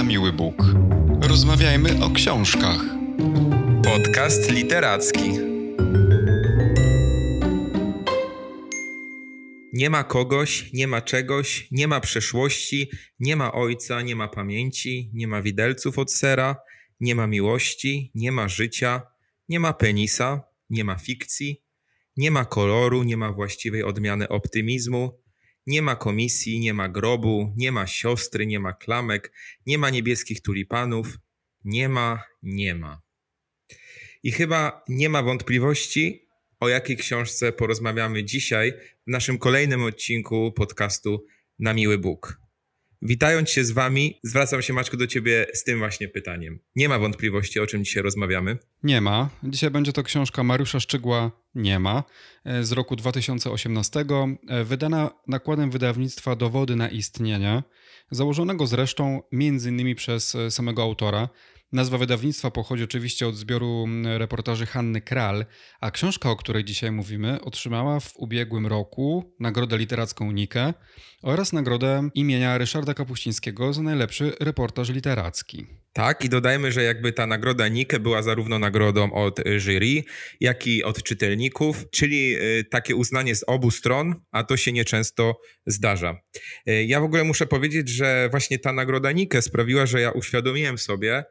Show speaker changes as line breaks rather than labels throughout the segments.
na miły Bóg. Rozmawiajmy o książkach.
Podcast literacki. Nie ma kogoś, nie ma czegoś, nie ma przeszłości, nie ma ojca, nie ma pamięci, nie ma widelców od sera, nie ma miłości, nie ma życia, nie ma penisa, nie ma fikcji, nie ma koloru, nie ma właściwej odmiany optymizmu, nie ma komisji, nie ma grobu, nie ma siostry, nie ma klamek, nie ma niebieskich tulipanów, nie ma, nie ma. I chyba nie ma wątpliwości, o jakiej książce porozmawiamy dzisiaj w naszym kolejnym odcinku podcastu Na Miły Bóg. Witając się z Wami, zwracam się Maczku do Ciebie z tym właśnie pytaniem. Nie ma wątpliwości, o czym dzisiaj rozmawiamy?
Nie ma. Dzisiaj będzie to książka Mariusza Szczygła Nie ma e, z roku 2018, e, wydana nakładem wydawnictwa Dowody na istnienie, założonego zresztą między innymi przez e, samego autora. Nazwa wydawnictwa pochodzi oczywiście od zbioru reportaży Hanny Kral, a książka, o której dzisiaj mówimy, otrzymała w ubiegłym roku Nagrodę Literacką Nikę oraz nagrodę imienia Ryszarda Kapuścińskiego za najlepszy reportaż literacki.
Tak, i dodajmy, że jakby ta nagroda Nike była zarówno nagrodą od jury, jak i od czytelników, czyli y, takie uznanie z obu stron, a to się nieczęsto zdarza. Y, ja w ogóle muszę powiedzieć, że właśnie ta nagroda Nike sprawiła, że ja uświadomiłem sobie,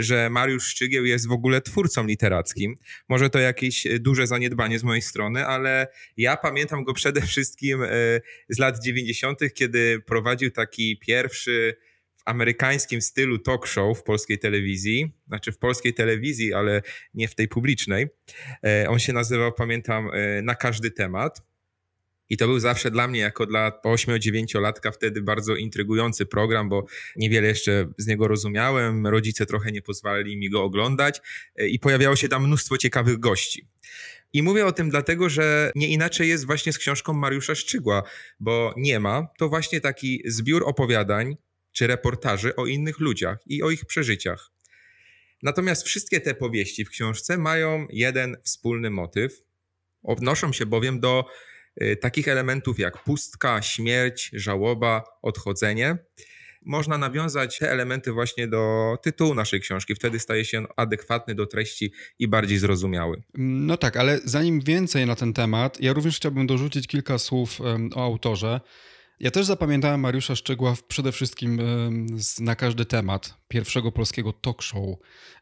że Mariusz Szczygieł jest w ogóle twórcą literackim. Może to jakieś y, duże zaniedbanie z mojej strony, ale ja pamiętam go przede wszystkim y, z lat 90., kiedy prowadził taki pierwszy w amerykańskim stylu talk show w polskiej telewizji, znaczy w polskiej telewizji, ale nie w tej publicznej. On się nazywał, pamiętam, Na każdy temat. I to był zawsze dla mnie, jako dla 8-9-latka, wtedy bardzo intrygujący program, bo niewiele jeszcze z niego rozumiałem. Rodzice trochę nie pozwalali mi go oglądać e, i pojawiało się tam mnóstwo ciekawych gości. I mówię o tym dlatego, że nie inaczej jest właśnie z książką Mariusza Szczygła, bo nie ma to właśnie taki zbiór opowiadań czy reportaży o innych ludziach i o ich przeżyciach. Natomiast wszystkie te powieści w książce mają jeden wspólny motyw. Odnoszą się bowiem do takich elementów jak pustka, śmierć, żałoba, odchodzenie. Można nawiązać te elementy właśnie do tytułu naszej książki. Wtedy staje się on adekwatny do treści i bardziej zrozumiały.
No tak, ale zanim więcej na ten temat, ja również chciałbym dorzucić kilka słów o autorze. Ja też zapamiętałem Mariusza Szczegła przede wszystkim na każdy temat pierwszego polskiego talk show.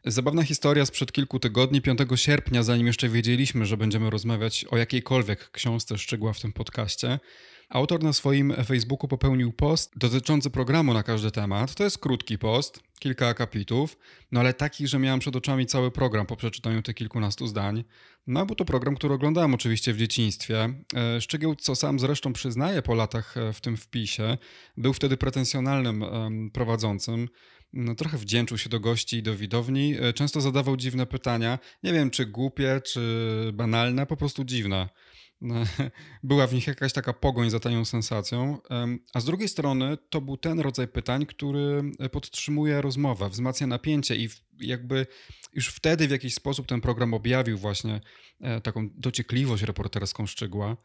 Zabawna historia sprzed kilku tygodni, 5 sierpnia, zanim jeszcze wiedzieliśmy, że będziemy rozmawiać o jakiejkolwiek książce Szczegła w tym podcaście. Autor na swoim Facebooku popełnił post dotyczący programu na każdy temat. To jest krótki post, kilka akapitów, no ale taki, że miałem przed oczami cały program po przeczytaniu tych kilkunastu zdań. No bo to program, który oglądałem oczywiście w dzieciństwie. E, Szczegieł, co sam zresztą przyznaje po latach e, w tym wpisie, był wtedy pretensjonalnym prowadzącym. No, trochę wdzięczył się do gości i do widowni. E, często zadawał dziwne pytania. Nie wiem, czy głupie, czy banalne, po prostu dziwne. była w nich jakaś taka pogoń za tanią sensacją. A z drugiej strony to był ten rodzaj pytań, który podtrzymuje rozmowę, wzmacnia napięcie i jakby już wtedy w jakiś sposób ten program objawił właśnie e, taką dociekliwość reporterską szczegóła,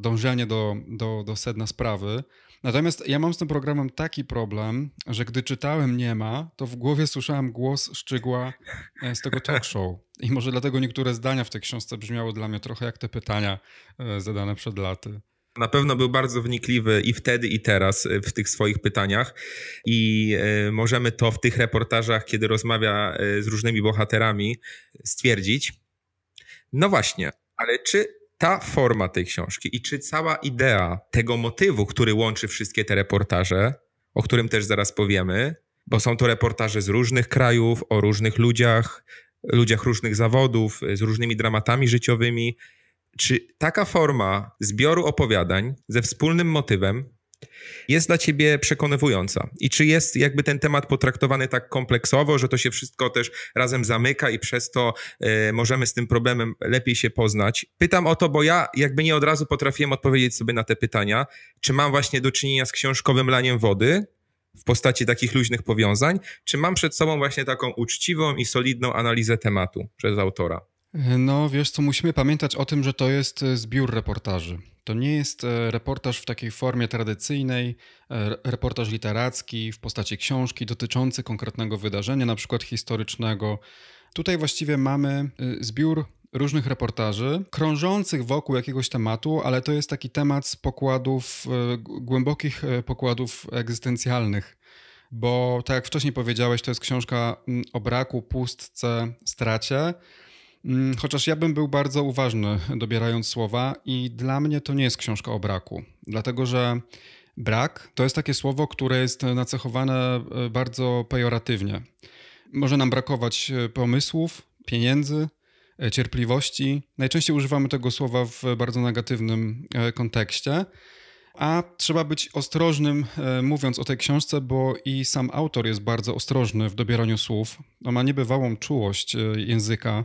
dążenie do, do, do sedna sprawy. Natomiast ja mam z tym programem taki problem, że gdy czytałem Nie ma, to w głowie słyszałem głos Szczygła e, z tego talk show. I może dlatego niektóre zdania w tej książce brzmiały dla mnie trochę jak te pytania e, zadane przed laty.
Na pewno był bardzo wnikliwy i wtedy, i teraz e, w tych swoich pytaniach. I możemy to w tych reportażach, kiedy rozmawia z różnymi bohaterami, stwierdzić. No właśnie, ale czy ta forma tej książki i czy cała idea tego motywu, który łączy wszystkie te reportaże, o którym też zaraz powiemy, bo są to reportaże z różnych krajów, o różnych ludziach, ludziach różnych zawodów, z różnymi dramatami życiowymi. Czy taka forma zbioru opowiadań ze wspólnym motywem jest dla ciebie przekonywująca? I czy jest jakby ten temat potraktowany tak kompleksowo, że to się wszystko też razem zamyka i przez to y, możemy z tym problemem lepiej się poznać? Pytam o to, bo ja jakby nie od razu potrafiłem odpowiedzieć sobie na te pytania, czy mam właśnie do czynienia z książkowym laniem wody, w postaci takich luźnych powiązań, czy mam przed sobą właśnie taką uczciwą i solidną analizę tematu przez autora?
No, wiesz co, musimy pamiętać o tym, że to jest e, zbiór reportaży. To nie jest e, reportaż w takiej formie tradycyjnej, e, reportaż literacki w postaci książki dotyczący konkretnego wydarzenia, na przykład historycznego. Tutaj właściwie mamy zbiór różnych reportaży krążących wokół jakiegoś tematu, ale to jest taki temat z pokładów, głębokich pokładów egzystencjalnych. Bo tak jak wcześniej powiedziałeś, to jest książka mm, o braku, pustce, stracie chociaż ja bym był bardzo uważny, dobierając słowa, i dla mnie to nie jest książka o braku, dlatego że brak to jest takie słowo, które jest nacechowane e, bardzo pejoratywnie. Może nam brakować e, pomysłów, pieniędzy, e, cierpliwości. Najczęściej używamy tego słowa w bardzo negatywnym kontekście. A trzeba być ostrożnym, mówiąc o tej książce, bo i sam autor jest bardzo ostrożny w dobieraniu słów. On ma niebywałą czułość języka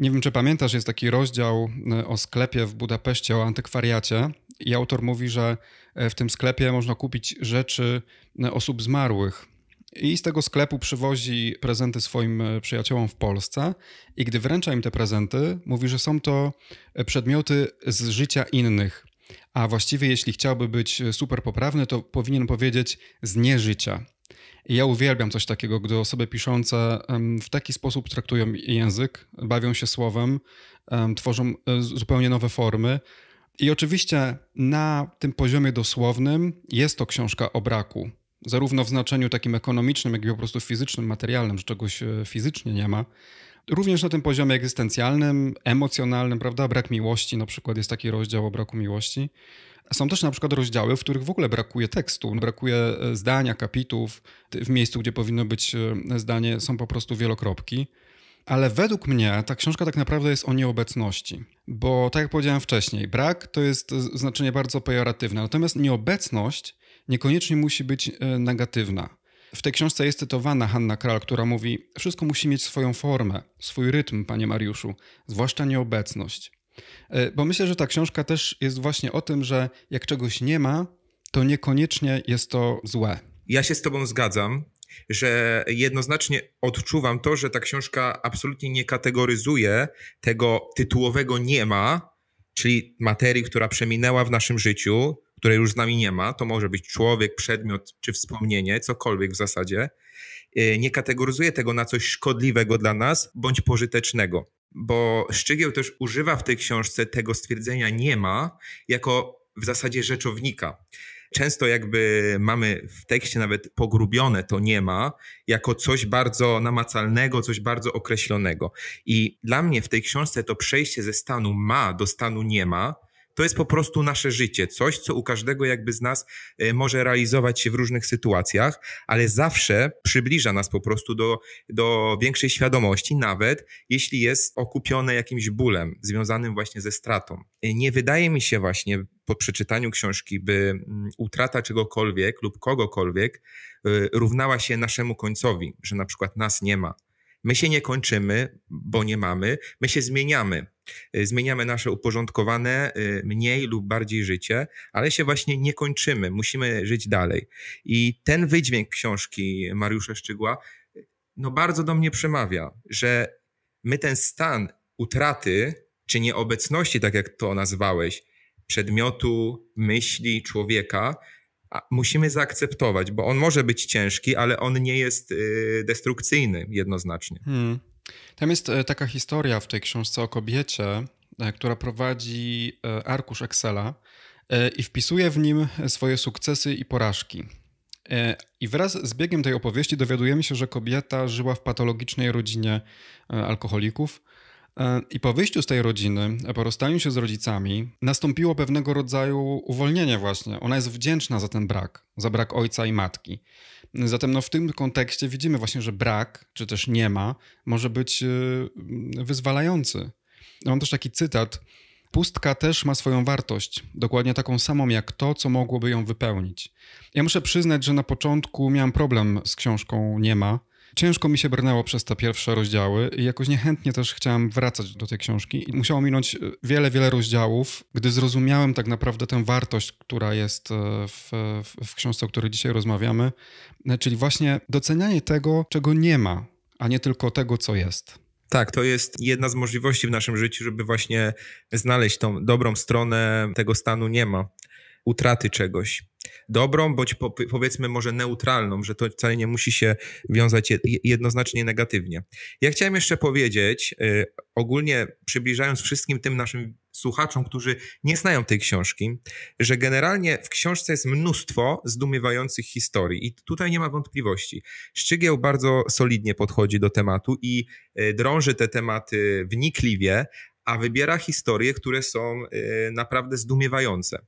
nie wiem, czy pamiętasz, jest taki rozdział e, o sklepie w Budapeszcie, o antykwariacie i autor mówi, że e, w tym sklepie można kupić rzeczy e, osób zmarłych. I z tego sklepu przywozi prezenty swoim przyjaciołom w Polsce i gdy wręcza im te prezenty, mówi, że są to przedmioty z życia innych. A właściwie jeśli chciałby być super poprawny, to powinien powiedzieć z nieżycia. I ja uwielbiam coś takiego, gdy osoby piszące w taki sposób traktują język, bawią się słowem, tworzą e, zupełnie nowe formy. I oczywiście na tym poziomie dosłownym jest to książka o braku, zarówno w znaczeniu takim ekonomicznym, jak i po prostu fizycznym, materialnym, że czegoś e, fizycznie nie ma. Również na tym poziomie egzystencjalnym, emocjonalnym, prawda? Brak miłości, na przykład jest taki rozdział o braku miłości. Są też na przykład rozdziały, w których w ogóle brakuje tekstu, brakuje e, zdania, kapitów. W miejscu, gdzie powinno być e, zdanie, są po prostu wielokropki. Ale według mnie ta książka tak naprawdę jest o nieobecności. Bo tak jak powiedziałem wcześniej, brak to jest znaczenie bardzo pejoratywne. Natomiast nieobecność niekoniecznie musi być e, negatywna. W tej książce jest cytowana Hanna Kral, która mówi: Wszystko musi mieć swoją formę, swój rytm, panie Mariuszu, zwłaszcza nieobecność. E, bo myślę, że ta książka też jest właśnie o tym, że jak czegoś nie ma, to niekoniecznie jest to złe.
Ja się z Tobą zgadzam, że jednoznacznie odczuwam to, że ta książka absolutnie nie kategoryzuje tego tytułowego nie ma, czyli materii, która przeminęła w naszym życiu, której już z nami nie ma. To może być człowiek, przedmiot czy wspomnienie, cokolwiek w zasadzie. E, nie kategoryzuje tego na coś szkodliwego dla nas bądź pożytecznego bo Szczygieł też używa w tej książce tego stwierdzenia nie ma jako w zasadzie rzeczownika. Często jakby mamy w tekście nawet pogrubione to nie ma, jako coś bardzo namacalnego, coś bardzo określonego. I dla mnie w tej książce to przejście ze stanu ma do stanu nie ma, to jest po prostu nasze życie, coś, co u każdego jakby z nas e, może realizować się w różnych sytuacjach, ale zawsze przybliża nas po prostu do, do większej świadomości, nawet jeśli jest okupione jakimś bólem związanym właśnie ze stratą. E, nie wydaje mi się właśnie po przeczytaniu książki, by mm, utrata czegokolwiek lub kogokolwiek e, równała się naszemu końcowi, że na przykład nas nie ma. My się nie kończymy, bo nie mamy, my się zmieniamy. Y, zmieniamy nasze uporządkowane, y, mniej lub bardziej życie, ale się właśnie nie kończymy, musimy żyć dalej. I ten wydźwięk książki Mariusza Szczygła no bardzo do mnie przemawia, że my ten stan utraty czy nieobecności, tak jak to nazwałeś, przedmiotu, myśli, człowieka, musimy zaakceptować, bo on może być ciężki, ale on nie jest y, destrukcyjny jednoznacznie. Hmm.
Tam jest e, taka historia w tej książce o kobiecie, e, która prowadzi e, arkusz Excela i wpisuje w nim swoje sukcesy i porażki. I wraz z biegiem tej opowieści dowiadujemy się, że kobieta żyła w patologicznej rodzinie alkoholików. I po wyjściu z tej rodziny, po rozstaniu się z rodzicami, nastąpiło pewnego rodzaju uwolnienie właśnie. Ona jest wdzięczna za ten brak, za brak ojca i matki. Zatem no, w tym kontekście widzimy właśnie, że brak, czy też nie ma, może być y, wyzwalający. Mam też taki cytat. Pustka też ma swoją wartość, dokładnie taką samą jak to, co mogłoby ją wypełnić. Ja muszę przyznać, że na początku miałem problem z książką Nie ma, Ciężko mi się brnęło przez te pierwsze rozdziały i jakoś niechętnie też chciałem wracać do tej książki. Musiało minąć e, wiele, wiele rozdziałów, gdy zrozumiałem tak naprawdę tę wartość, która jest e, w, w, w książce, o której dzisiaj rozmawiamy, e, czyli właśnie docenianie tego, czego nie ma, a nie tylko tego, co jest.
Tak, to jest jedna z możliwości w naszym życiu, żeby właśnie znaleźć tą dobrą stronę tego stanu nie ma. Utraty czegoś. Dobrą, bądź po, powiedzmy może neutralną, że to wcale nie musi się wiązać jednoznacznie negatywnie. Ja chciałem jeszcze powiedzieć, y, ogólnie przybliżając wszystkim tym naszym słuchaczom, którzy nie znają tej książki, że generalnie w książce jest mnóstwo zdumiewających historii i tutaj nie ma wątpliwości. Szczygieł bardzo solidnie podchodzi do tematu i e, drąży te tematy wnikliwie, a wybiera historie, które są e, naprawdę zdumiewające.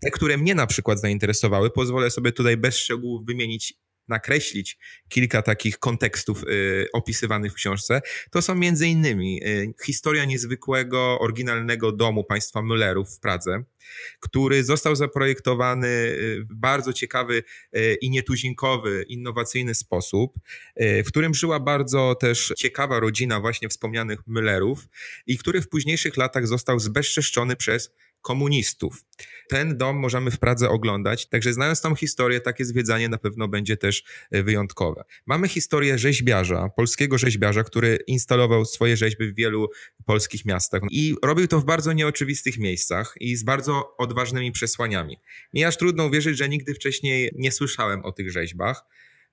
Te, które mnie na przykład zainteresowały, pozwolę sobie tutaj bez szczegółów wymienić nakreślić kilka takich kontekstów y, opisywanych w książce, to są między innymi y, historia niezwykłego, oryginalnego domu państwa Müllerów w Pradze, który został zaprojektowany y, w bardzo ciekawy y, i nietuzinkowy, innowacyjny sposób, y, w którym żyła bardzo też ciekawa rodzina właśnie wspomnianych Müllerów i który w późniejszych latach został zbezczeszczony przez komunistów. Ten dom możemy w Pradze oglądać, także znając tą historię, takie zwiedzanie na pewno będzie też e, wyjątkowe. Mamy historię rzeźbiarza, polskiego rzeźbiarza, który instalował swoje rzeźby w wielu polskich miastach i robił to w bardzo nieoczywistych miejscach i z bardzo odważnymi przesłaniami. Mi aż trudno uwierzyć, że nigdy wcześniej nie słyszałem o tych rzeźbach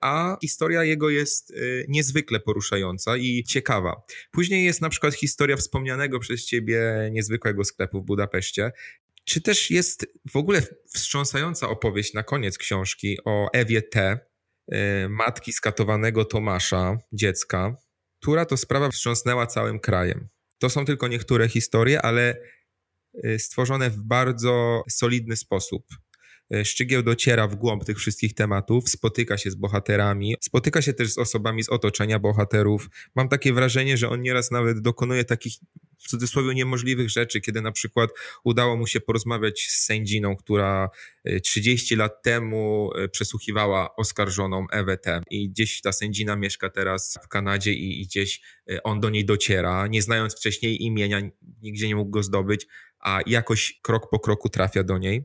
a historia jego jest y, niezwykle poruszająca i ciekawa. Później jest na przykład historia wspomnianego przez ciebie niezwykłego sklepu w Budapeszcie. Czy też jest w ogóle wstrząsająca opowieść na koniec książki o Ewie T., y, matki skatowanego Tomasza, dziecka, która to sprawa wstrząsnęła całym krajem. To są tylko niektóre historie, ale y, stworzone w bardzo solidny sposób. E, Szczygieł dociera w głąb tych wszystkich tematów, spotyka się z bohaterami, spotyka się też z osobami z otoczenia bohaterów. Mam takie wrażenie, że on nieraz nawet dokonuje takich w cudzysłowie niemożliwych rzeczy, kiedy na przykład udało mu się porozmawiać z sędziną, która 30 e, lat temu e, przesłuchiwała oskarżoną Ewę. I gdzieś ta sędzina mieszka teraz w Kanadzie i gdzieś on do niej dociera, nie znając wcześniej imienia, nigdzie nie mógł go zdobyć, a jakoś krok po kroku trafia do niej.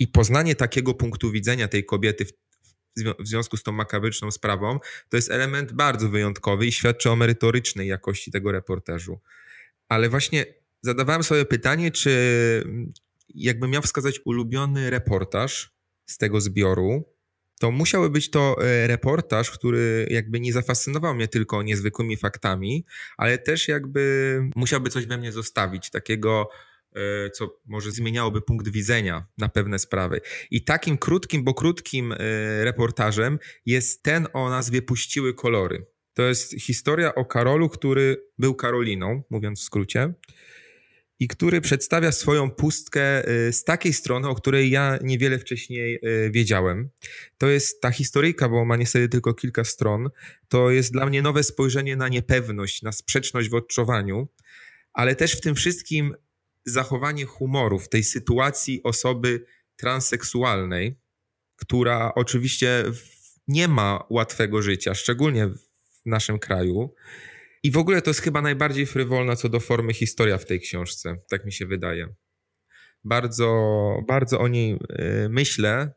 I poznanie takiego punktu widzenia tej kobiety w, w związku z tą makabryczną sprawą, to jest element bardzo wyjątkowy i świadczy o merytorycznej jakości tego reportażu. Ale właśnie zadawałem sobie pytanie, czy jakbym miał wskazać ulubiony reportaż z tego zbioru, to musiałby być to e, reportaż, który jakby nie zafascynował mnie tylko niezwykłymi faktami, ale też jakby musiałby coś we mnie zostawić, takiego co może zmieniałoby punkt widzenia na pewne sprawy. I takim krótkim, bo krótkim e, reportażem jest ten o nazwie Puściły kolory. To jest historia o Karolu, który był Karoliną, mówiąc w skrócie, i który przedstawia swoją pustkę e, z takiej strony, o której ja niewiele wcześniej wiedziałem. To jest ta historyjka, bo ma niestety tylko kilka stron. To jest dla mnie nowe spojrzenie na niepewność, na sprzeczność w odczuwaniu, ale też w tym wszystkim zachowanie humoru w tej sytuacji osoby transseksualnej, która oczywiście nie ma łatwego życia, szczególnie w naszym kraju. I w ogóle to jest chyba najbardziej frywolna co do formy historia w tej książce, tak mi się wydaje. Bardzo, bardzo o niej e, myślę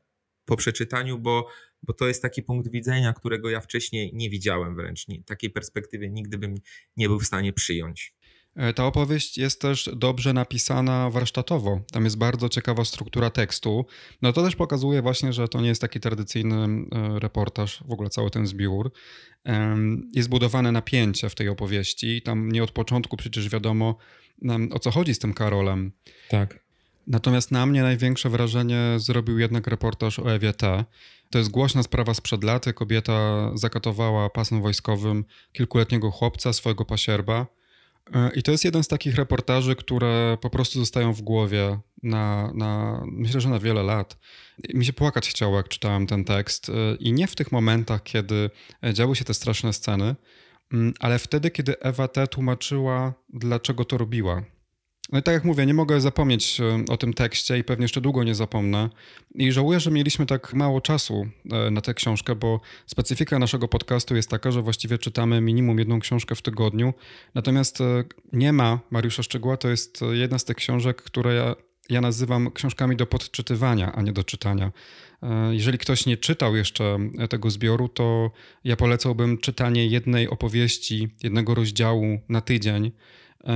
po przeczytaniu, bo, bo to jest taki punkt widzenia, którego ja wcześniej nie widziałem wręcz. takiej perspektywy nigdy bym nie był w stanie przyjąć.
E, ta opowieść jest też dobrze napisana warsztatowo. Tam jest bardzo ciekawa struktura tekstu. No to też pokazuje właśnie, że to nie jest taki tradycyjny e, reportaż, w ogóle cały ten zbiór. Jest budowane napięcie w tej opowieści. Tam nie od początku przecież wiadomo, o co chodzi z tym Karolem.
Tak.
Natomiast na mnie największe wrażenie zrobił jednak reportaż o Ewie T. To jest głośna sprawa sprzed laty. Kobieta zakatowała pasem wojskowym kilkuletniego chłopca, swojego pasierba. E, I to jest jeden z takich reportaży, które po prostu zostają w głowie na, na myślę, że na wiele lat. Mi się płakać chciało, jak czytałem ten tekst. E, I nie w tych momentach, kiedy działy się te straszne sceny, mm, ale wtedy, kiedy Ewa T. tłumaczyła, dlaczego to robiła. No i tak jak mówię, nie mogę zapomnieć e, o tym tekście i pewnie jeszcze długo nie zapomnę. I żałuję, że mieliśmy tak mało czasu e, na tę książkę, bo specyfika naszego podcastu jest taka, że właściwie czytamy minimum jedną książkę w tygodniu. Natomiast e, nie ma Mariusza Szczegóła, to jest jedna z tych książek, które ja ja nazywam książkami do podczytywania, a nie do czytania. Jeżeli ktoś nie czytał jeszcze tego zbioru, to ja polecałbym czytanie jednej opowieści, jednego rozdziału na tydzień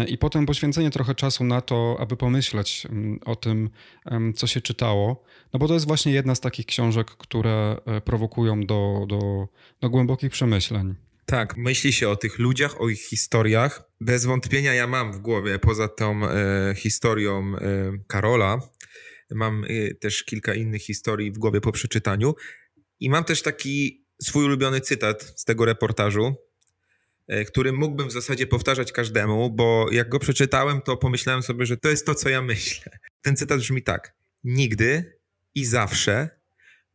i potem poświęcenie trochę czasu na to, aby pomyśleć mm, o tym, co się czytało. No bo to jest właśnie jedna z takich książek, które e, prowokują do, do, do głębokich przemyśleń.
Tak, myśli się o tych ludziach, o ich historiach. Bez wątpienia ja mam w głowie, poza tą e, historią e, Karola, mam e, też kilka innych historii w głowie po przeczytaniu. I mam też taki swój ulubiony cytat z tego reportażu, e, który mógłbym w zasadzie powtarzać każdemu, bo jak go przeczytałem, to pomyślałem sobie, że to jest to, co ja myślę. Ten cytat brzmi tak. Nigdy i zawsze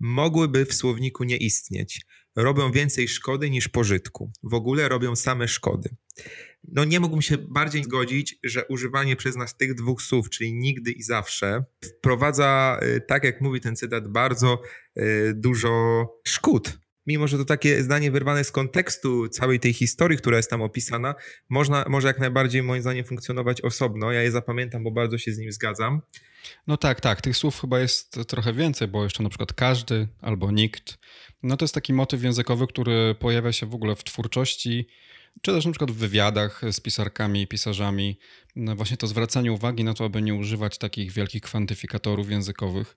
mogłyby w słowniku nie istnieć robią więcej szkody niż pożytku. W ogóle robią same szkody. No nie mógłbym się bardziej zgodzić, że używanie przez nas tych dwóch słów, czyli nigdy i zawsze, wprowadza, y, tak jak mówi ten cytat, bardzo y, dużo szkód. Mimo, że to takie zdanie wyrwane z kontekstu całej tej historii, która jest tam opisana, można, może jak najbardziej moim zdaniem funkcjonować osobno. Ja je zapamiętam, bo bardzo się z nim zgadzam.
No tak, tak. Tych słów chyba jest trochę więcej, bo jeszcze na przykład każdy albo nikt. No to jest taki motyw językowy, który pojawia się w ogóle w twórczości, czy też na przykład w wywiadach z pisarkami i pisarzami. No właśnie to zwracanie uwagi na to, aby nie używać takich wielkich kwantyfikatorów językowych.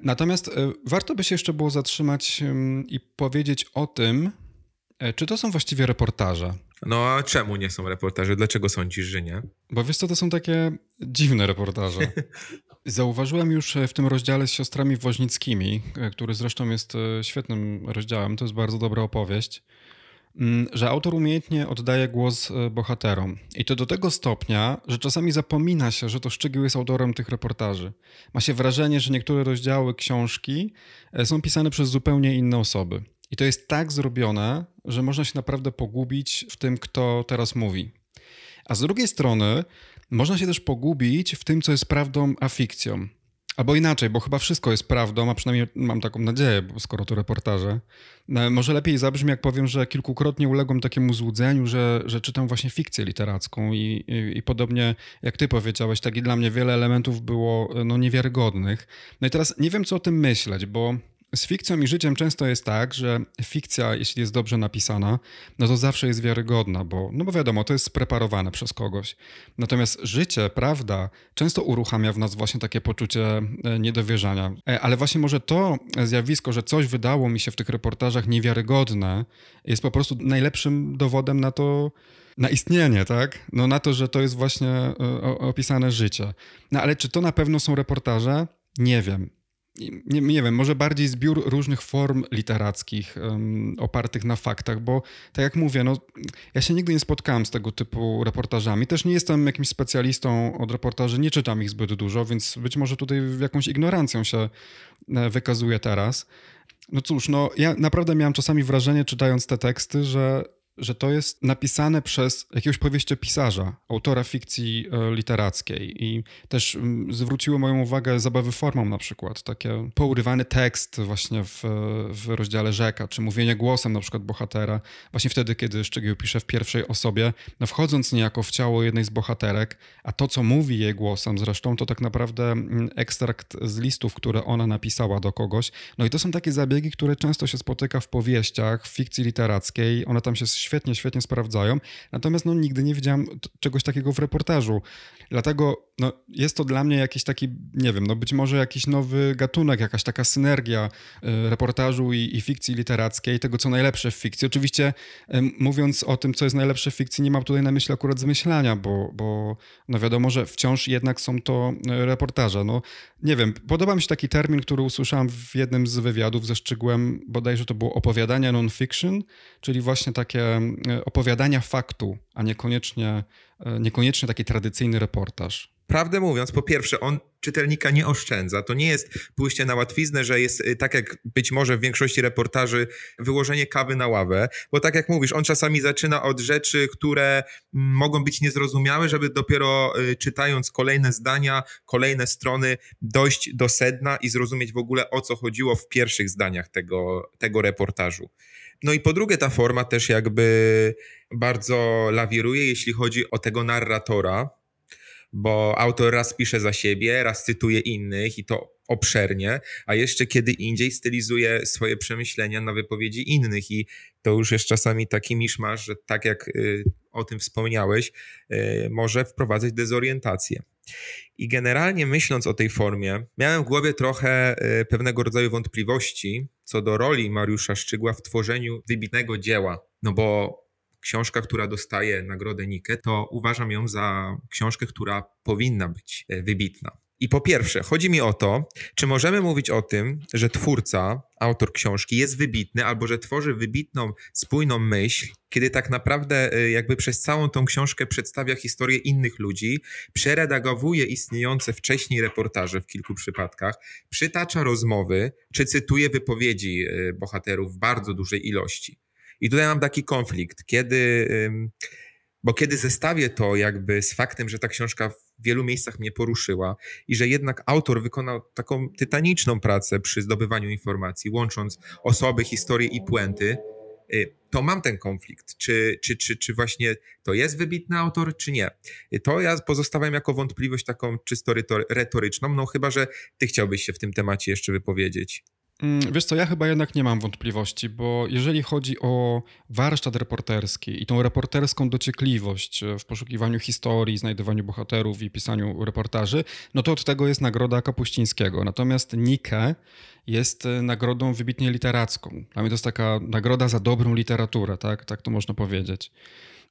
Natomiast e, warto by się jeszcze było zatrzymać i powiedzieć o tym, e, czy to są właściwie reportaże.
No a czemu nie są reportaże? Dlaczego sądzisz, że nie?
Bo wiesz co, to są takie dziwne reportaże. Zauważyłem już w tym rozdziale z siostrami Woźnickimi, który zresztą jest e, świetnym rozdziałem, to jest bardzo dobra opowieść, że autor umiejętnie oddaje głos e, bohaterom. I to do tego stopnia, że czasami zapomina się, że to Szczygieł jest autorem tych reportaży. Ma się wrażenie, że niektóre rozdziały książki e, są pisane przez zupełnie inne osoby. I to jest tak zrobione, że można się naprawdę pogubić w tym, kto teraz mówi. A z drugiej strony, można się też pogubić w tym, co jest prawdą, a fikcją. Albo inaczej, bo chyba wszystko jest prawdą, a przynajmniej mam taką nadzieję, skoro to reportaże. No, może lepiej zabrzmi, jak powiem, że kilkukrotnie uległem takiemu złudzeniu, że, że czytam właśnie fikcję literacką i, i, i podobnie jak ty powiedziałeś, tak i dla mnie wiele elementów było no, niewiarygodnych. No i teraz nie wiem, co o tym myśleć, bo z fikcją i życiem często jest tak, że fikcja, jeśli jest dobrze napisana, no to zawsze jest wiarygodna, bo, no bo wiadomo, to jest spreparowane przez kogoś. Natomiast życie, prawda, często uruchamia w nas właśnie takie poczucie e, niedowierzania. E, ale właśnie może to zjawisko, że coś wydało mi się w tych reportażach niewiarygodne, jest po prostu najlepszym dowodem na to, na istnienie, tak? No na to, że to jest właśnie e, opisane życie. No ale czy to na pewno są reportaże? Nie wiem nie, nie, wiem, może bardziej zbiór różnych form literackich um, opartych na faktach, bo tak jak mówię, no, ja się nigdy nie spotkałem z tego typu reportażami. Też nie jestem jakimś specjalistą od reportaży, nie czytam ich zbyt dużo, więc być może tutaj jakąś ignorancją się e, wykazuję teraz. No cóż, no ja naprawdę miałem czasami wrażenie, czytając te teksty, że że to jest napisane przez jakiegoś powieściopisarza, autora fikcji e, literackiej. I też zwróciło moją uwagę zabawy formą na przykład. Takie pourywany tekst właśnie w, w rozdziale rzeka, czy mówienie głosem na przykład bohatera. Właśnie wtedy, kiedy Szczegieł pisze w pierwszej osobie, no wchodząc niejako w ciało jednej z bohaterek, a to, co mówi jej głosem zresztą, to tak naprawdę ekstrakt z listów, które ona napisała do kogoś. No i to są takie zabiegi, które często się spotyka w powieściach, w fikcji literackiej. One tam się świetnie, świetnie sprawdzają. Natomiast no, nigdy nie widziałem czegoś takiego w reportażu. Dlatego no, jest to dla mnie jakiś taki, nie wiem, no być może jakiś nowy gatunek, jakaś taka synergia y, reportażu i, i, fikcji literackiej, tego co najlepsze w fikcji. Oczywiście y, mówiąc o tym, co jest najlepsze w fikcji, nie mam tutaj na myśli akurat zmyślania, bo, bo no wiadomo, że wciąż jednak są to y, reportaże. No, nie wiem, podoba mi się taki termin, który usłyszałem w jednym z wywiadów ze Szczygłem, bodajże to było opowiadania non-fiction, czyli właśnie takie opowiadania faktu, a niekoniecznie, niekoniecznie taki tradycyjny reportaż.
Prawdę mówiąc, po pierwsze, on czytelnika nie oszczędza. To nie jest pójście na łatwiznę, że jest y, tak jak być może w większości reportaży wyłożenie kawy na ławę, bo tak jak mówisz, on czasami zaczyna od rzeczy, które mogą być niezrozumiałe, żeby dopiero y, czytając kolejne zdania, kolejne strony dojść do sedna i zrozumieć w ogóle o co chodziło w pierwszych zdaniach tego, tego reportażu. No i po drugie, ta forma też jakby bardzo lawiruje, jeśli chodzi o tego narratora, bo autor raz pisze za siebie, raz cytuje innych i to obszernie, a jeszcze kiedy indziej stylizuje swoje przemyślenia na wypowiedzi innych i to już jest czasami taki miszmasz, że tak jak y, o tym wspomniałeś, y, może wprowadzać dezorientację. I generalnie myśląc o tej formie, miałem w głowie trochę y, pewnego rodzaju wątpliwości co do roli Mariusza Szczygła w tworzeniu wybitnego dzieła. No bo książka, która dostaje nagrodę Nike, to uważam ją za książkę, która powinna być wybitna. I po pierwsze, chodzi mi o to, czy możemy mówić o tym, że twórca, autor książki jest wybitny, albo że tworzy wybitną, spójną myśl, kiedy tak naprawdę y, jakby przez całą tą książkę przedstawia historię innych ludzi, przeredagowuje istniejące wcześniej reportaże w kilku przypadkach, przytacza rozmowy, czy cytuje wypowiedzi y, bohaterów w bardzo dużej ilości. I tutaj mam taki konflikt, kiedy, bo kiedy zestawię to jakby z faktem, że ta książka w wielu miejscach mnie poruszyła i że jednak autor wykonał taką tytaniczną pracę przy zdobywaniu informacji, łącząc osoby, historie i puenty, y, to mam ten konflikt. Czy, czy, czy, czy właśnie to jest wybitny autor, czy nie? Y, to ja pozostawiam jako wątpliwość taką czysto retoryczną, no chyba, że ty chciałbyś się w tym temacie jeszcze wypowiedzieć.
Mm, wiesz co, ja chyba jednak nie mam wątpliwości, bo jeżeli chodzi o warsztat reporterski i tą reporterską dociekliwość e, w poszukiwaniu historii, znajdowaniu bohaterów i pisaniu reportaży, no to od tego jest nagroda Kapuścińskiego. Natomiast Nike jest e, nagrodą wybitnie literacką. Dla mnie to jest taka nagroda za dobrą literaturę, tak, tak to można powiedzieć.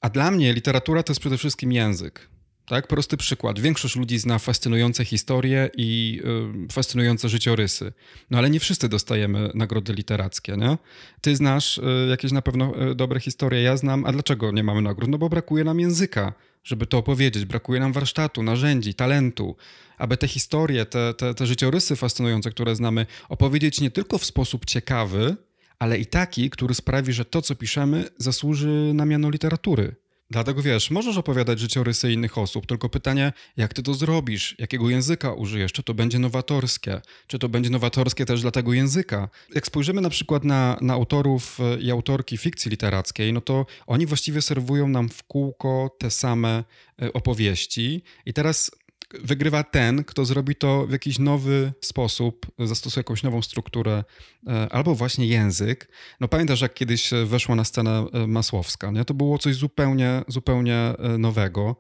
A dla mnie literatura to jest przede wszystkim język. Tak, prosty przykład. Większość ludzi zna fascynujące historie i y, fascynujące życiorysy. No ale nie wszyscy dostajemy nagrody literackie, nie? Ty znasz y, jakieś na pewno y, dobre historie, ja znam. A dlaczego nie mamy nagród? No bo brakuje nam języka, żeby to opowiedzieć. Brakuje nam warsztatu, narzędzi, talentu, aby te historie, te, te, te życiorysy fascynujące, które znamy, opowiedzieć nie tylko w sposób ciekawy, ale i taki, który sprawi, że to, co piszemy, zasłuży na miano literatury. Dlatego wiesz, możesz opowiadać życiorysy innych osób, tylko pytanie, jak ty to zrobisz, jakiego języka użyjesz, czy to będzie nowatorskie, czy to będzie nowatorskie też dla tego języka. Jak spojrzymy na przykład na, na autorów e, i autorki fikcji literackiej, no to oni właściwie serwują nam w kółko te same e, opowieści. I teraz wygrywa ten, kto zrobi to w jakiś nowy sposób, zastosuje jakąś nową strukturę e, albo właśnie język. No pamiętasz, jak kiedyś weszła na scenę e, Masłowska, nie? To było coś zupełnie, zupełnie e, nowego.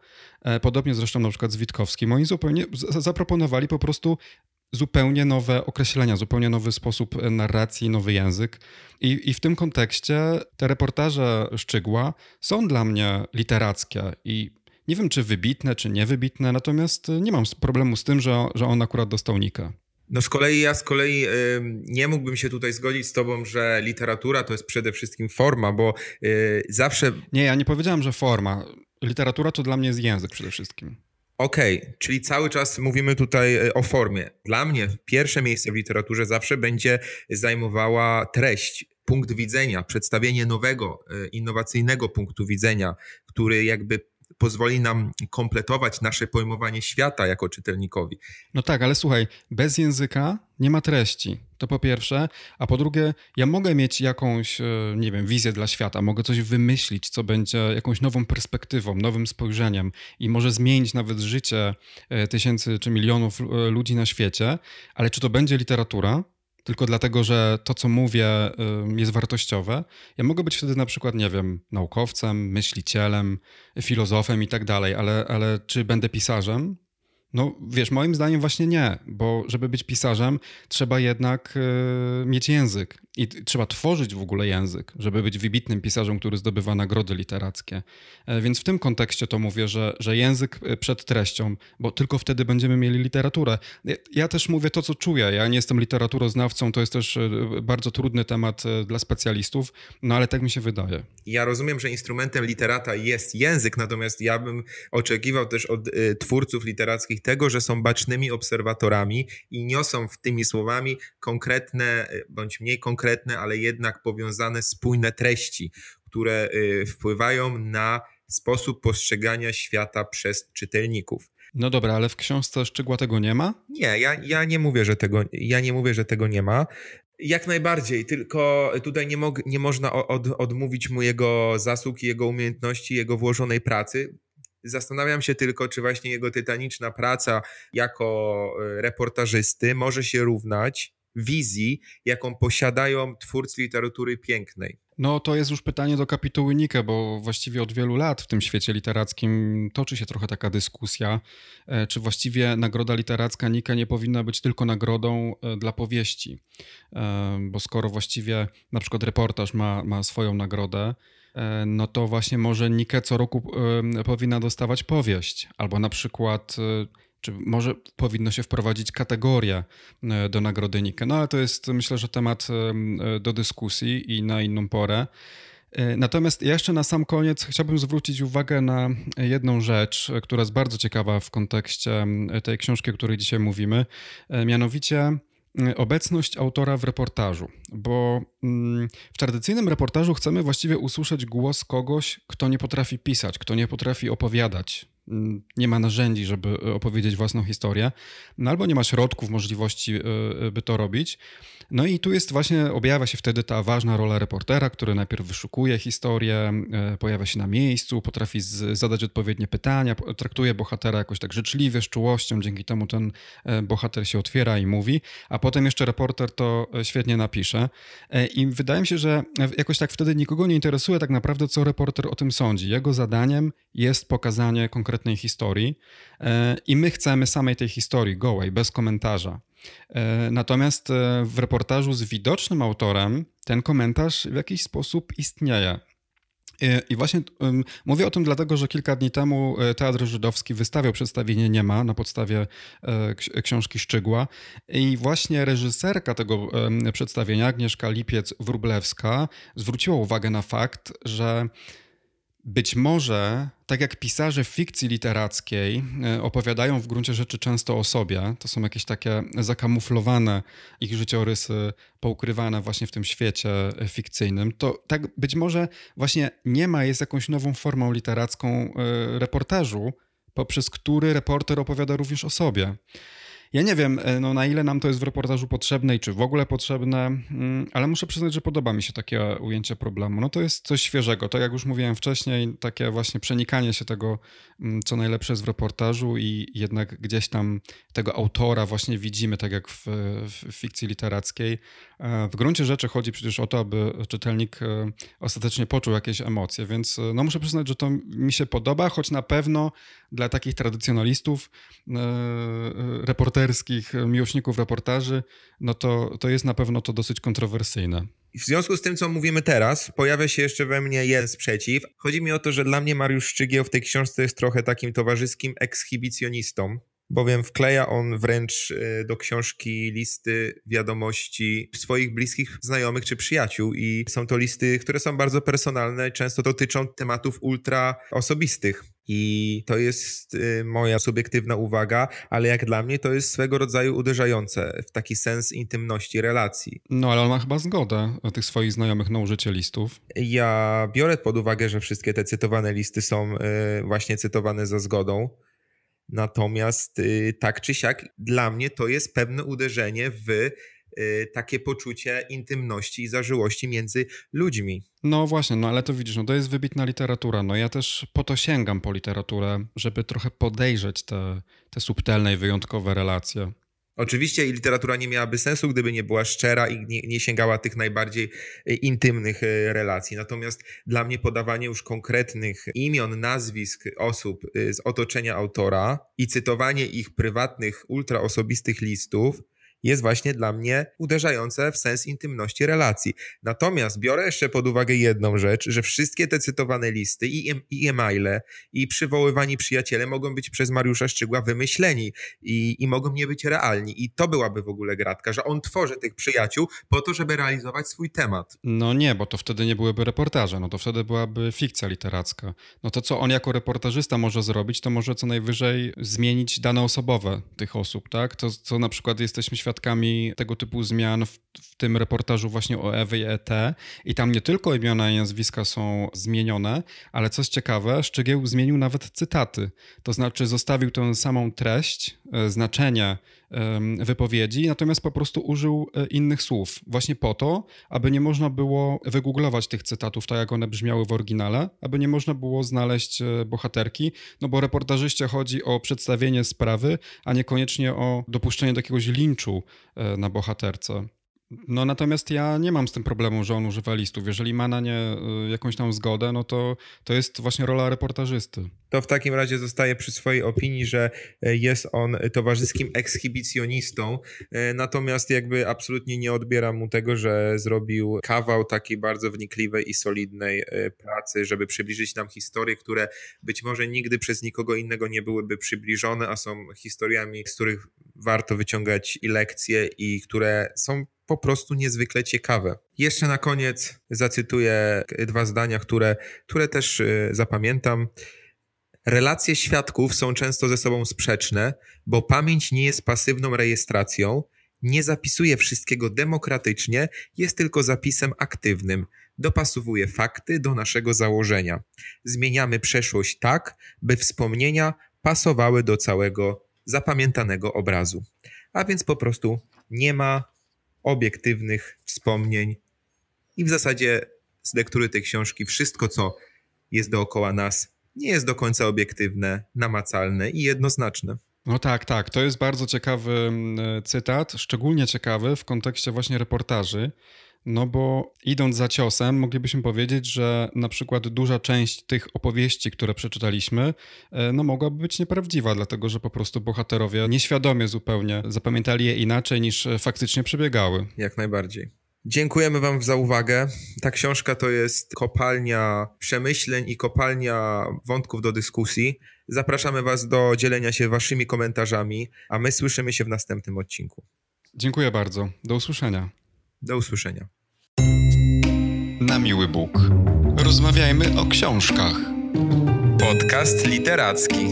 Podobnie zresztą na przykład z Witkowskim. Oni zupełnie zaproponowali po prostu zupełnie nowe określenia, zupełnie nowy sposób narracji, nowy język. I, I w tym kontekście te reportaże Szczygła są dla mnie literackie i nie wiem, czy wybitne, czy niewybitne, natomiast nie mam problemu z tym, że, że on akurat dostał Nika.
No z kolei ja z kolei y, nie mógłbym się tutaj zgodzić z tobą, że literatura to jest przede wszystkim forma, bo y, zawsze...
Nie, ja nie powiedziałem, że forma. Literatura to dla mnie jest język przede wszystkim.
Okej, okay, czyli cały czas mówimy tutaj o formie. Dla mnie pierwsze miejsce w literaturze zawsze będzie zajmowała treść, punkt widzenia, przedstawienie nowego, innowacyjnego punktu widzenia, który jakby pozwoli nam kompletować nasze pojmowanie świata jako czytelnikowi.
No tak, ale słuchaj, bez języka nie ma treści. To po pierwsze, a po drugie, ja mogę mieć jakąś, e, nie wiem, wizję dla świata, mogę coś wymyślić, co będzie jakąś nową perspektywą, nowym spojrzeniem i może zmienić nawet życie e, tysięcy czy milionów e, ludzi na świecie, ale czy to będzie literatura? Tylko dlatego, że to, co mówię, jest wartościowe. Ja mogę być wtedy na przykład, nie wiem, naukowcem, myślicielem, filozofem i tak dalej, ale, ale czy będę pisarzem? No wiesz, moim zdaniem właśnie nie, bo żeby być pisarzem, trzeba jednak y, mieć język i trzeba tworzyć w ogóle język, żeby być wybitnym pisarzem, który zdobywa nagrody literackie. E, więc w tym kontekście to mówię, że, że język e, przed treścią, bo tylko wtedy będziemy mieli literaturę. Ja, ja też mówię to, co czuję. Ja nie jestem literaturoznawcą, to jest też bardzo trudny temat dla specjalistów, no ale tak mi się wydaje.
Ja rozumiem, że instrumentem literata jest język, natomiast ja bym oczekiwał też od y, twórców literackich tego, że są bacznymi obserwatorami i niosą w tymi słowami konkretne y, bądź mniej konkretne, ale jednak powiązane, spójne treści, które y, wpływają na sposób postrzegania świata przez czytelników.
No dobra, ale w książce szczegóła tego nie ma?
Nie, ja, ja nie mówię, że tego, ja nie mówię, że tego nie ma. Jak najbardziej, tylko tutaj nie, nie można od, odmówić mu jego zasług, jego umiejętności, jego włożonej pracy Zastanawiam się tylko, czy właśnie jego tytaniczna praca jako e, reportażysty może się równać wizji, jaką posiadają twórcy literatury pięknej.
No to jest już pytanie do kapituły Nike, bo właściwie od wielu lat w tym świecie literackim toczy się trochę taka dyskusja, e, czy właściwie nagroda literacka Nike nie powinna być tylko nagrodą e, dla powieści. Bo skoro właściwie na przykład reportaż ma, ma swoją nagrodę, no to właśnie może Nike co roku powinna dostawać powieść, albo na przykład czy może powinno się wprowadzić kategorię e, do nagrody Nike. No ale to jest myślę, że temat e, do dyskusji i na inną porę. E, natomiast jeszcze na sam koniec chciałbym zwrócić uwagę na jedną rzecz, która jest bardzo ciekawa w kontekście tej książki, o której dzisiaj mówimy, mianowicie obecność autora w reportażu, bo mm, w tradycyjnym reportażu chcemy właściwie usłyszeć głos kogoś, kto nie potrafi pisać, kto nie potrafi opowiadać, nie ma narzędzi, żeby e, opowiedzieć własną historię, no albo nie ma środków, możliwości, e, e, by to robić. No i tu jest właśnie, objawia się wtedy ta ważna rola reportera, który najpierw wyszukuje historię, pojawia się na miejscu, potrafi zadać odpowiednie pytania, traktuje bohatera jakoś tak życzliwie, z czułością, dzięki temu ten bohater się otwiera i mówi, a potem jeszcze reporter to świetnie napisze. I wydaje mi się, że jakoś tak wtedy nikogo nie interesuje tak naprawdę, co reporter o tym sądzi. Jego zadaniem jest pokazanie konkretnego konkretnej historii e, i my chcemy samej tej historii, gołej, bez komentarza. E, natomiast e, w reportażu z widocznym autorem ten komentarz w jakiś sposób istnieje. I właśnie mówię o tym dlatego, że kilka dni temu Teatr Żydowski wystawiał przedstawienie Nie ma na podstawie książki Szczygła i właśnie reżyserka tego przedstawienia, Agnieszka Lipiec-Wrublewska, zwróciła uwagę na fakt, że być może, tak jak pisarze fikcji literackiej e, opowiadają w gruncie rzeczy często o sobie, to są jakieś takie zakamuflowane ich życiorysy, poukrywane właśnie w tym świecie fikcyjnym, to tak być może właśnie nie ma jest jakąś nową formą literacką e, reportażu, poprzez który reporter opowiada również o sobie. Ja nie wiem, e, no, na ile nam to jest w reportażu potrzebne i czy w ogóle potrzebne, mm, ale muszę przyznać, że podoba mi się takie ujęcie problemu. No to jest coś świeżego. Tak jak już mówiłem wcześniej, takie właśnie przenikanie się tego, mm, co najlepsze jest w reportażu i jednak gdzieś tam tego autora właśnie widzimy, tak jak w, w fikcji literackiej. E, w gruncie rzeczy chodzi przecież o to, aby czytelnik e, ostatecznie poczuł jakieś emocje, więc no muszę przyznać, że to mi się podoba, choć na pewno dla takich tradycjonalistów, reporterów reporterskich, miłośników reportaży, no to, to jest na pewno to dosyć kontrowersyjne.
W związku z tym, co mówimy teraz, pojawia się jeszcze we mnie jeden sprzeciw. Chodzi mi o to, że dla mnie Mariusz Szczygieł w tej książce jest trochę takim towarzyskim ekshibicjonistą, bowiem wkleja on wręcz do książki listy wiadomości swoich bliskich znajomych czy przyjaciół i są to listy, które są bardzo personalne, często dotyczą tematów ultra osobistych. I to jest y, moja subiektywna uwaga, ale jak dla mnie to jest swego rodzaju uderzające w taki sens intymności relacji.
No ale on ma chyba zgodę tych swoich znajomych na użycie listów.
Ja biorę pod uwagę, że wszystkie te cytowane listy są y, właśnie cytowane za zgodą. Natomiast y, tak czy siak, dla mnie to jest pewne uderzenie w takie poczucie intymności i zażyłości między ludźmi.
No właśnie, no ale to widzisz, no to jest wybitna literatura. No ja też po to sięgam po literaturę, żeby trochę podejrzeć te, te subtelne i wyjątkowe relacje.
Oczywiście literatura nie miałaby sensu, gdyby nie była szczera i nie, nie, sięgała tych najbardziej y, intymnych y, relacji. Natomiast dla mnie podawanie już konkretnych imion, nazwisk osób z otoczenia autora i cytowanie ich prywatnych, ultraosobistych listów jest właśnie dla mnie uderzające w sens intymności relacji. Natomiast biorę jeszcze pod uwagę jedną rzecz, że wszystkie te cytowane listy i, e-maile i przywoływani przyjaciele mogą być przez Mariusza Szczygła wymyśleni i, i mogą nie być realni. I to byłaby w ogóle gratka, że on tworzy tych przyjaciół po to, żeby realizować swój temat.
No nie, bo to wtedy nie byłyby reportaże, no to wtedy byłaby fikcja literacka. No to co on jako reportażysta może zrobić, to może co najwyżej zmienić dane osobowe tych osób, tak? To, co na przykład jesteśmy świadkami świadkami tego typu zmian w, w tym reportażu właśnie o Ewy i ET. I tam nie tylko imiona i nazwiska są zmienione, ale coś ciekawe, Szczegieł zmienił nawet cytaty. To znaczy zostawił tę samą treść, e, znaczenie wypowiedzi, natomiast po prostu użył e, innych słów. Właśnie po to, aby nie można było wygooglować tych cytatów tak, jak one brzmiały w oryginale, aby nie można było znaleźć e, bohaterki, no bo reportażyście chodzi o przedstawienie sprawy, a niekoniecznie o dopuszczenie do jakiegoś linczu e, na bohaterce. No natomiast ja nie mam z tym problemu, że on używa listów. Jeżeli ma na nie y, jakąś tam zgodę, no to to jest właśnie rola reportażysty.
To w takim razie zostaje przy swojej opinii, że e, jest on towarzyskim ekshibicjonistą, e, natomiast jakby absolutnie nie odbieram mu tego, że zrobił kawał takiej bardzo wnikliwej i solidnej e, pracy, żeby przybliżyć nam historie, które być może nigdy przez nikogo innego nie byłyby przybliżone, a są historiami, z których warto wyciągać i lekcje i które są po prostu niezwykle ciekawe. Jeszcze na koniec zacytuję dwa zdania, które, które też y, zapamiętam. Relacje świadków są często ze sobą sprzeczne, bo pamięć nie jest pasywną rejestracją, nie zapisuje wszystkiego demokratycznie, jest tylko zapisem aktywnym. Dopasowuje fakty do naszego założenia. Zmieniamy przeszłość tak, by wspomnienia pasowały do całego zapamiętanego obrazu. A więc po prostu nie ma obiektywnych wspomnień i w zasadzie z lektury tej książki wszystko, co jest dookoła nas, nie jest do końca obiektywne, namacalne i jednoznaczne.
No tak, tak. To jest bardzo ciekawy mm, cytat, szczególnie ciekawy w kontekście właśnie reportaży, no bo idąc za ciosem, moglibyśmy powiedzieć, że na przykład duża część tych opowieści, które przeczytaliśmy, e, no mogłaby być nieprawdziwa, dlatego że po prostu bohaterowie nieświadomie zupełnie zapamiętali je inaczej niż faktycznie przebiegały.
Jak najbardziej. Dziękujemy Wam za uwagę. Ta książka to jest kopalnia przemyśleń i kopalnia wątków do dyskusji. Zapraszamy Was do dzielenia się Waszymi komentarzami, a my słyszymy się w następnym odcinku.
Dziękuję bardzo. Do usłyszenia.
Do usłyszenia.
Na miły Bóg. Rozmawiajmy o książkach.
Podcast literacki.